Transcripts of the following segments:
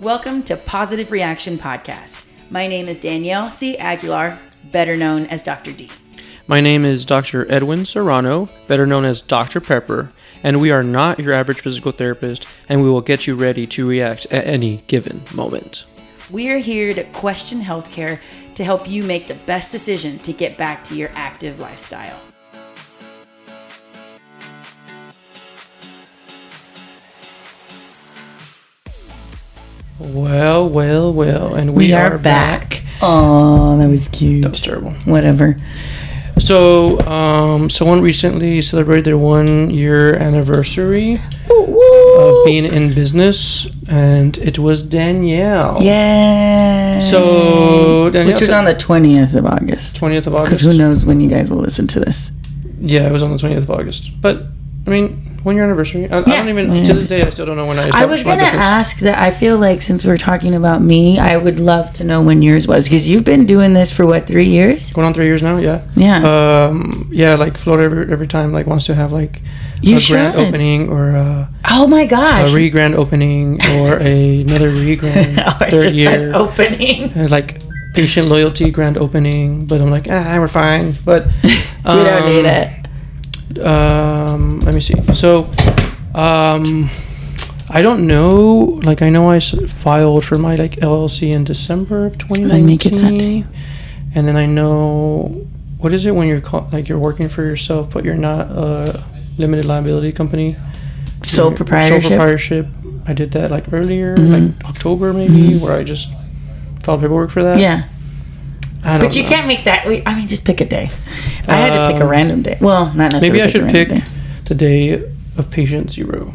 Welcome to Positive Reaction Podcast. My name is Danielle C. Aguilar, better known as Dr. D. My name is Dr. Edwin Serrano, better known as Dr. Pepper, and we are not your average physical therapist, and we will get you ready to react at any given moment. We are here to question healthcare to help you make the best decision to get back to your active lifestyle. Well, well, well, and we, are, back. Oh, that was cute. That was terrible. Whatever. So, um, someone recently celebrated their one year anniversary of being in business, and it was Danielle. Yeah. So, Danielle, Which was on the 20th of August. 20th of August. Because who knows when you guys will listen to this. Yeah, it was on the 20th of August. But, I mean, one year anniversary. I, I Yeah. don't even, Yeah. to this day, I still don't know when I I established was my going to business. ask that. I feel like since we're talking about me, I would love to know when yours was. Because you've been doing this for what, three years? Going on three years now, yeah. Yeah. Um, yeah, like Florida every, every time like wants to have like You a grand opening or a, oh my gosh. a re grand opening or a, another re grand Or third year. opening. And, like patient loyalty grand opening, but I'm like ah we're fine. But we don't need um, it. Um, let me see. So, um, I don't know. Like I know I s- filed for my like LLC in December of Then make it 2019, that day. and then I know what is it when you're call, like you're working for yourself, but you're not a limited liability company. Sole You're- proprietorship. Sole proprietorship. I did that like earlier, Mhm. like October maybe, where I just filed paperwork for that. yeah. But you know. can't make that. I mean, just pick a day. I had to pick a Um, random day. Well, not necessarily. Maybe I should pick day. the day of patient zero.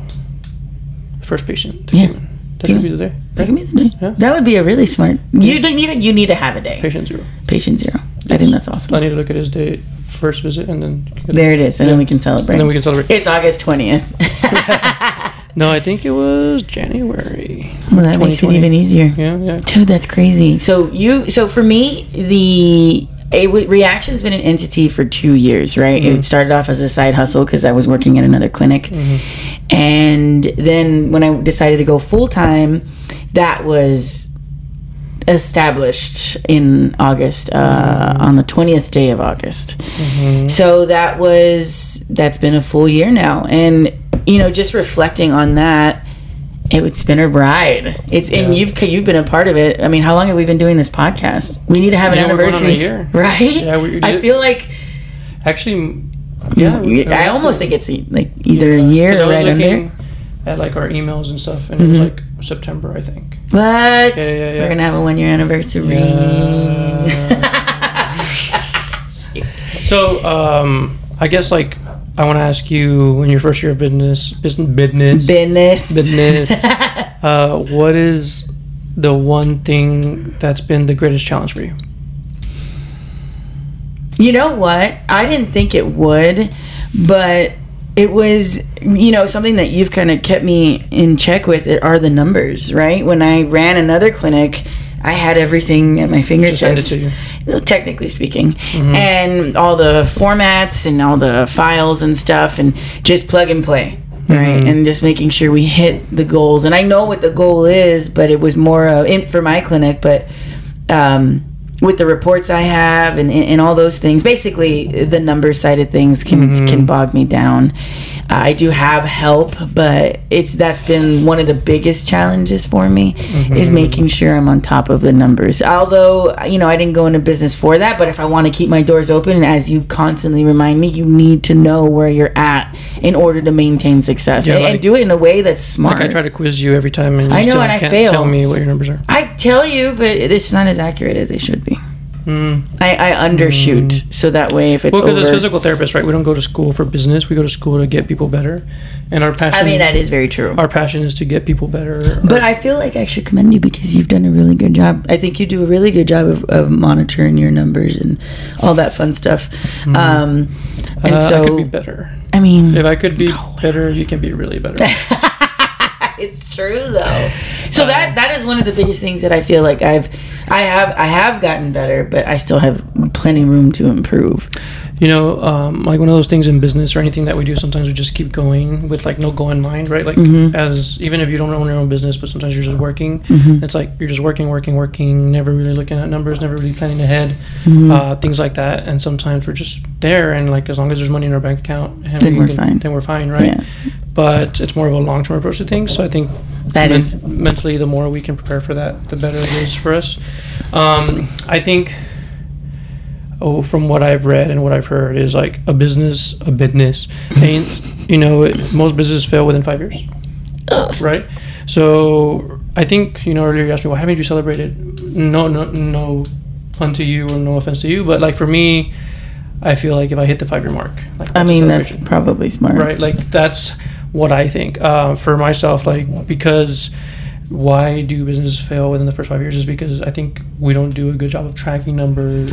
First patient Yeah. in. That Yeah. should be the day. That could be the day. Yeah. That would be a really smart. You don't need. You need to have a day. Patient zero. Patient zero. I think that's awesome. I need to look at his date, first visit, and then. There it is, and then we can celebrate. And then we can celebrate. It's August twentieth. No, I think it was January. Well, that makes it even easier. Yeah, yeah. Dude, that's crazy. So you, so for me, the a w- reaction's been an entity for two years, right? Mm-hmm. It started off as a side hustle because I was working at another clinic, Mm-hmm. and then when I decided to go full time, that was established in August, uh, on the twentieth day of August. Mm-hmm. So that was that's been a full year now, and you know, just reflecting on that, it would spin a bride. It's and you've you've been a part of it. I mean, how long have we been doing this podcast? We need to have an Yeah, we're going on a anniversary, year. right? Yeah, we I feel like Actually, yeah. we- I almost think it's like either a Yeah, year 'cause I or right under. At like our emails and stuff, and it was like September, I think. What? Yeah, yeah, yeah. We're gonna have a one year anniversary. So, um, I guess like I want to ask you in your first year of business, business, business, Business. business. uh, what is the one thing that's been the greatest challenge for you? You know what? I didn't think it would, but it was, you know, something that you've kind of kept me in check with it are the numbers, right? When I ran another clinic, I had everything at my fingertips. Handed to you. Well, Technically speaking, and all the formats and all the files and stuff, and just plug and play, right? And just making sure we hit the goals. And I know what the goal is, but it was more of in, for my clinic, but um, with the reports I have and, and all those things, basically the number side of things can mm-hmm. can bog me down. I do have help, but it's that's been one of the biggest challenges for me mm-hmm. is making sure I'm on top of the numbers. Although you know I didn't go into business for that, but if I want to keep my doors open, as you constantly remind me, you need to know where you're at in order to maintain success Yeah, and, and do it in a way that's smart. Like I try to quiz you every time, and you I know, and I fail. tell me what your numbers are. I tell you, but it's not as accurate as they should be. Mm. I, I undershoot, so that way if it's Well, because over. as physical therapists, right, we don't go to school for business. We go to school to get people better, and our passion. I mean, that is very true. our passion is to get people better. But I feel like I should commend you because you've done a really good job. I think you do a really good job of, of monitoring your numbers and all that fun stuff. Um, and Uh, so, I could be better. I mean, If I could be better, you can be really better. it's true though. So that um, that is one of the biggest things that I feel like I've I have I have gotten better, but I still have plenty room to improve. You know, um, like one of those things in business or anything that we do, sometimes we just keep going with like no goal in mind, right? Like Mhm. as even if you don't own your own business, but sometimes you're just working. Mhm. It's like you're just working, working, working, never really looking at numbers, never really planning ahead, Mhm. uh, things like that. And sometimes we're just there, and like as long as there's money in our bank account, and Then we we're can- fine. Then we're fine, right? Yeah. But it's more of a long term approach to things. So I think That men- is- mentally, the more we can prepare for that, the better it is for us. Um, I think oh, from what I've read and what I've heard, is like a business, a business, and you know, it, most businesses fail within five years, right? So I think you know earlier you asked me, why haven't you celebrated? No, no, no, pun to you or no offense to you, but like for me, I feel like if I hit the five year mark, like I mean, that's probably smart. right like that's what i think uh, for myself like because why do businesses fail within the first five years is because i think we don't do a good job of tracking numbers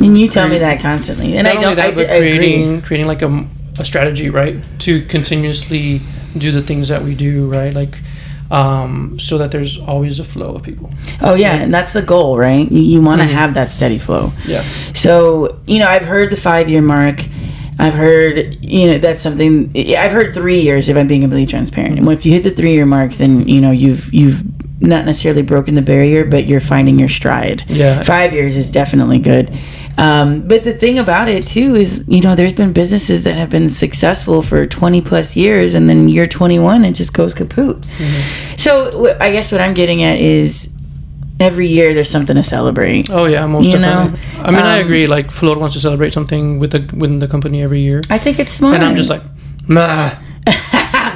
And you tell me that constantly, and not I don't. only that I, but I creating agree. creating like a, a strategy right to continuously do the things that we do right like um, so that there's always a flow of people Oh yeah, and that's the goal, right? You, you want to Mhm. have that steady flow. yeah So, you know, I've heard the five year mark. I've heard, you know, that's something. I've heard three years. If I'm being completely transparent, and if you hit the three year mark, then you know you've you've not necessarily broken the barrier, but you're finding your stride. Yeah. Five years is definitely good. Um, but the thing about it too is, you know, there's been businesses that have been successful for 20 plus years, and then year 21 it just goes kaput. Mm-hmm. So wh- I guess what I'm getting at is, every year there's something to celebrate. oh yeah most You definitely know, i mean i um, agree like float wants to celebrate something with the within the company every year I think it's smart. and i'm just like nah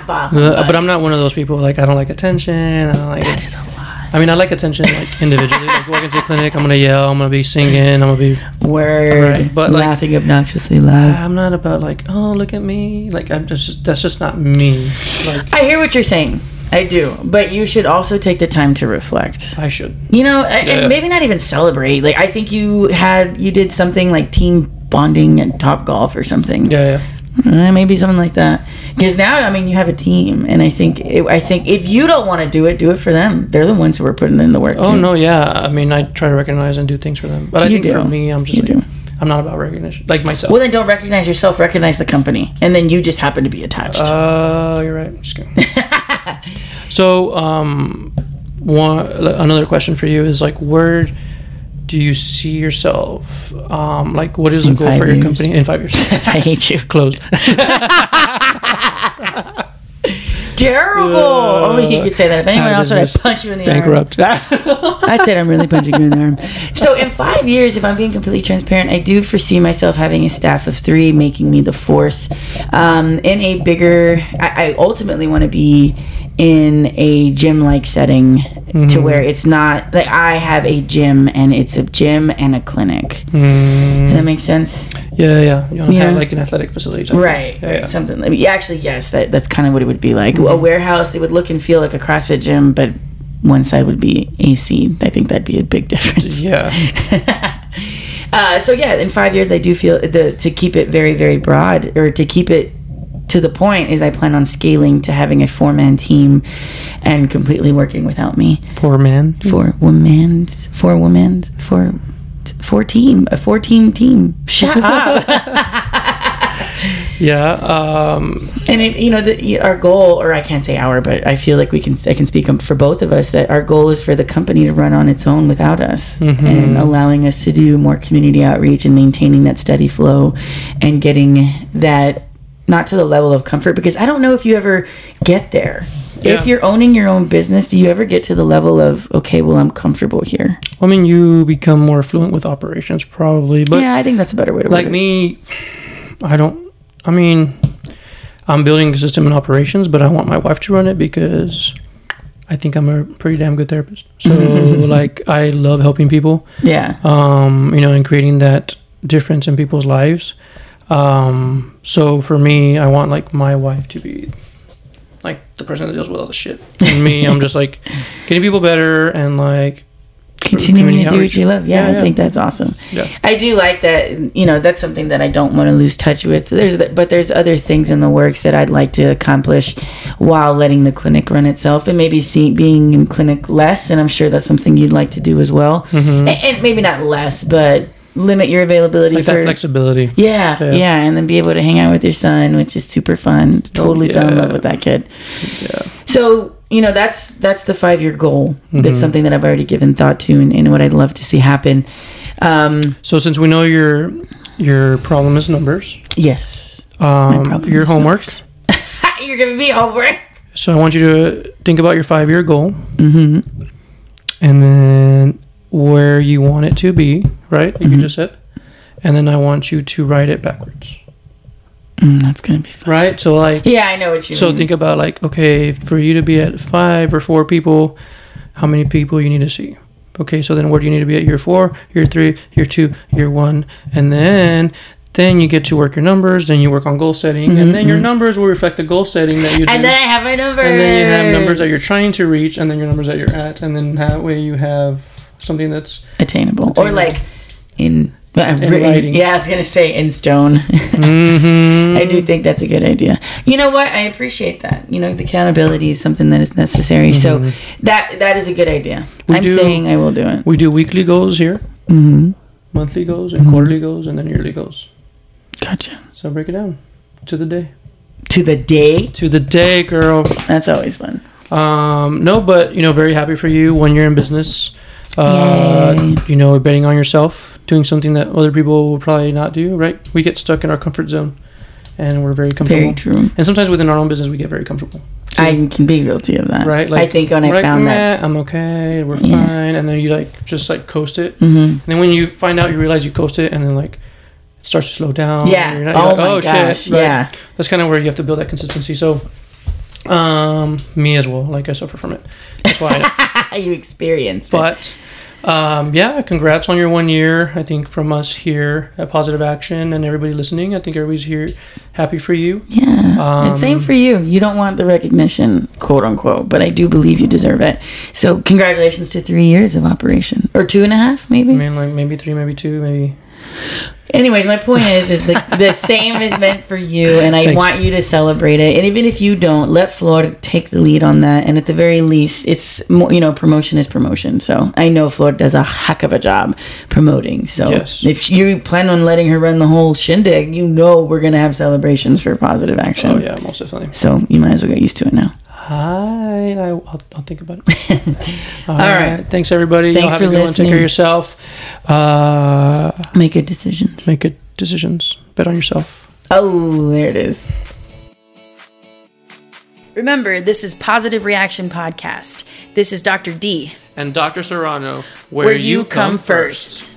Bah, Uh, but I'm not one of those people. Like I don't like attention. I don't like. that it. is a lot. I mean, I like attention like individually. like walk into a clinic, I'm gonna yell. I'm gonna be singing. I'm gonna be. Word. Right, but, like- laughing obnoxiously loud. I'm not about like, oh look at me. Like I'm just. That's just not me. Like I hear what you're saying. I do, but you should also take the time to reflect. I should. You know, Yeah. and maybe not even celebrate. Like I think you had you did something like team bonding at Topgolf or something. Yeah, yeah. Uh, maybe something like that. Because now, I mean, you have a team, and I think it, I think if you don't want to do it, do it for them. They're the ones who are putting in the work. Oh too. no, yeah. I mean, I try to recognize and do things for them. But I You think for me, I'm just You like, do. I'm not about recognition. Like myself. Well, then don't recognize yourself. Recognize the company, and then you just happen to be attached. Uh, you're right. Just kidding. so, um, one another question for you is like, where do you see yourself? Um, like, what is the In goal five for your company in five years? I hate you. Closed. Terrible. Uh, Only he could say that. If anyone else would, I'd punch you in the arm. Bankrupt. I'd say I'm really punching you in the arm. So in five years, if I'm being completely transparent, I do foresee myself having a staff of three, making me the fourth. Um, in a bigger, I, I ultimately want to be in a gym-like setting to where it's not like I have a gym and it's a gym and a clinic. Mm, Does that make sense? yeah, yeah. You want to Yeah. have like an athletic facility. Right, Yeah, yeah. Something. Like, yeah, actually, yes. That that's kind of what it would be like. A warehouse. It would look and feel like a CrossFit gym, but one side would be AC. I think that'd be a big difference. Yeah. uh, so yeah, in five years, I do feel the to keep it very very broad or to keep it to the point is I plan on scaling to having a four man team and completely working without me. Four man. Four women, four women, four four team, a four team team. Shut up. Yeah. Um, And it, you know, the, our goal, or I can't say our, but I feel like we can. I can speak for both of us that our goal is for the company to run on its own without us, and allowing us to do more community outreach and maintaining that steady flow, and getting that not to the level of comfort because I don't know if you ever get there. Yeah. If you're owning your own business, do you ever get to the level of okay, well, I'm comfortable here? I mean, you become more fluent with operations, probably. But yeah, I think that's a better way to like me, I don't. I mean, I'm building a system in operations, but I want my wife to run it because I think I'm a pretty damn good therapist. So like, I love helping people. Yeah, Um, you know, and creating that difference in people's lives. Um, so for me, I want like my wife to be like the person that deals with all the shit, and me, I'm just like getting people better and like continuing to do what you love. Yeah, Yeah, I think that's awesome. Yeah. I do like that. You know, that's something that I don't want to lose touch with. There's, but there's other things in the works that I'd like to accomplish while letting the clinic run itself, and maybe see being in clinic less. And I'm sure that's something you'd like to do as well. Mm-hmm. And, and maybe not less, but limit your availability like for that flexibility. yeah, Yeah. yeah, and then be able to hang out with your son, which is super fun. Totally fell in love with that kid. Yeah. So you know that's that's the five year goal. Mm-hmm. That's something that I've already given thought to, and, and what I'd love to see happen. Um, So since we know your your problem is numbers, yes, um, your homework. you're giving me homework. So I want you to think about your five year goal hmm and then where you want it to be, right? Like Mm-hmm. you just said. And then I want you to write it backwards. Mm, that's gonna be fun. Right? So like Yeah, I know what you so mean. think about like, okay, for you to be at five or four people, how many people you need to see? Okay, so then where do you need to be at year four, year three, year two, year one, and then then you get to work your numbers, then you work on goal setting, and then your numbers will reflect the goal setting that you do. Mm-hmm, and then I have my numbers. and then you have numbers that you're trying to reach, and then your numbers that you're at, and then that way you have something that's attainable. or like in. uh, In written- writing. Yeah, I was gonna say in stone. mm-hmm. I do think that's a good idea. You know what? I appreciate that. You know, the accountability is something that is necessary. So that that is a good idea. Mm-hmm. We I'm do- saying I will do it. We do weekly goals here, Mm-hmm. monthly goals, and quarterly goals, and then yearly goals. Gotcha. So break it down to the day. To the day. To the day, girl. That's always fun. Um, no, but you know, very happy for you when you're in business. Uh, you know, betting on yourself, doing something that other people will probably not do. Right? We get stuck in our comfort zone, and we're very comfortable. Very true. And sometimes within our own business, we get very comfortable. I can be guilty of that. Right? Like, I think when I we're found that. I'm okay. We're Yeah. fine. And then you like just like coast it. hmm And then when you find out, you realize you coast it, and then like it starts to slow down. Yeah. You're not- oh you're my like, gosh. right? Yeah. That's kind of where you have to build that consistency. So, um, me as well. Like I suffer from it. That's why. I, you experienced but um, yeah, congrats on your one year. I think from us here at Positive Action and everybody listening, I think everybody's here happy for you. Yeah. and same Um, for you. You don't want the recognition, quote unquote, but I do believe you deserve it. So congratulations to three years of operation. Or two and a half, maybe? I mean, like maybe three, maybe two, maybe. Anyways, my point is, is the, the same is meant for you, and I Thanks. want you to celebrate it. And even if you don't, let Florida take the lead on that. And at the very least, it's more, you know, promotion is promotion. So I know Florida does a heck of a job promoting. So Yes. if you plan on letting her run the whole shindig, you know we're gonna have celebrations for positive action. Oh yeah, most definitely. So you might as well get used to it now. Hi, I, I'll, I'll think about it. All right. Thanks everybody. Thanks Y'all have for a good one. Take care listening. of yourself. Uh, Make good decisions. make good decisions. Bet on yourself. Oh, there it is. Remember, this is Positive Reaction Podcast. This is Dr. D, And Dr. Serrano, where, you come first.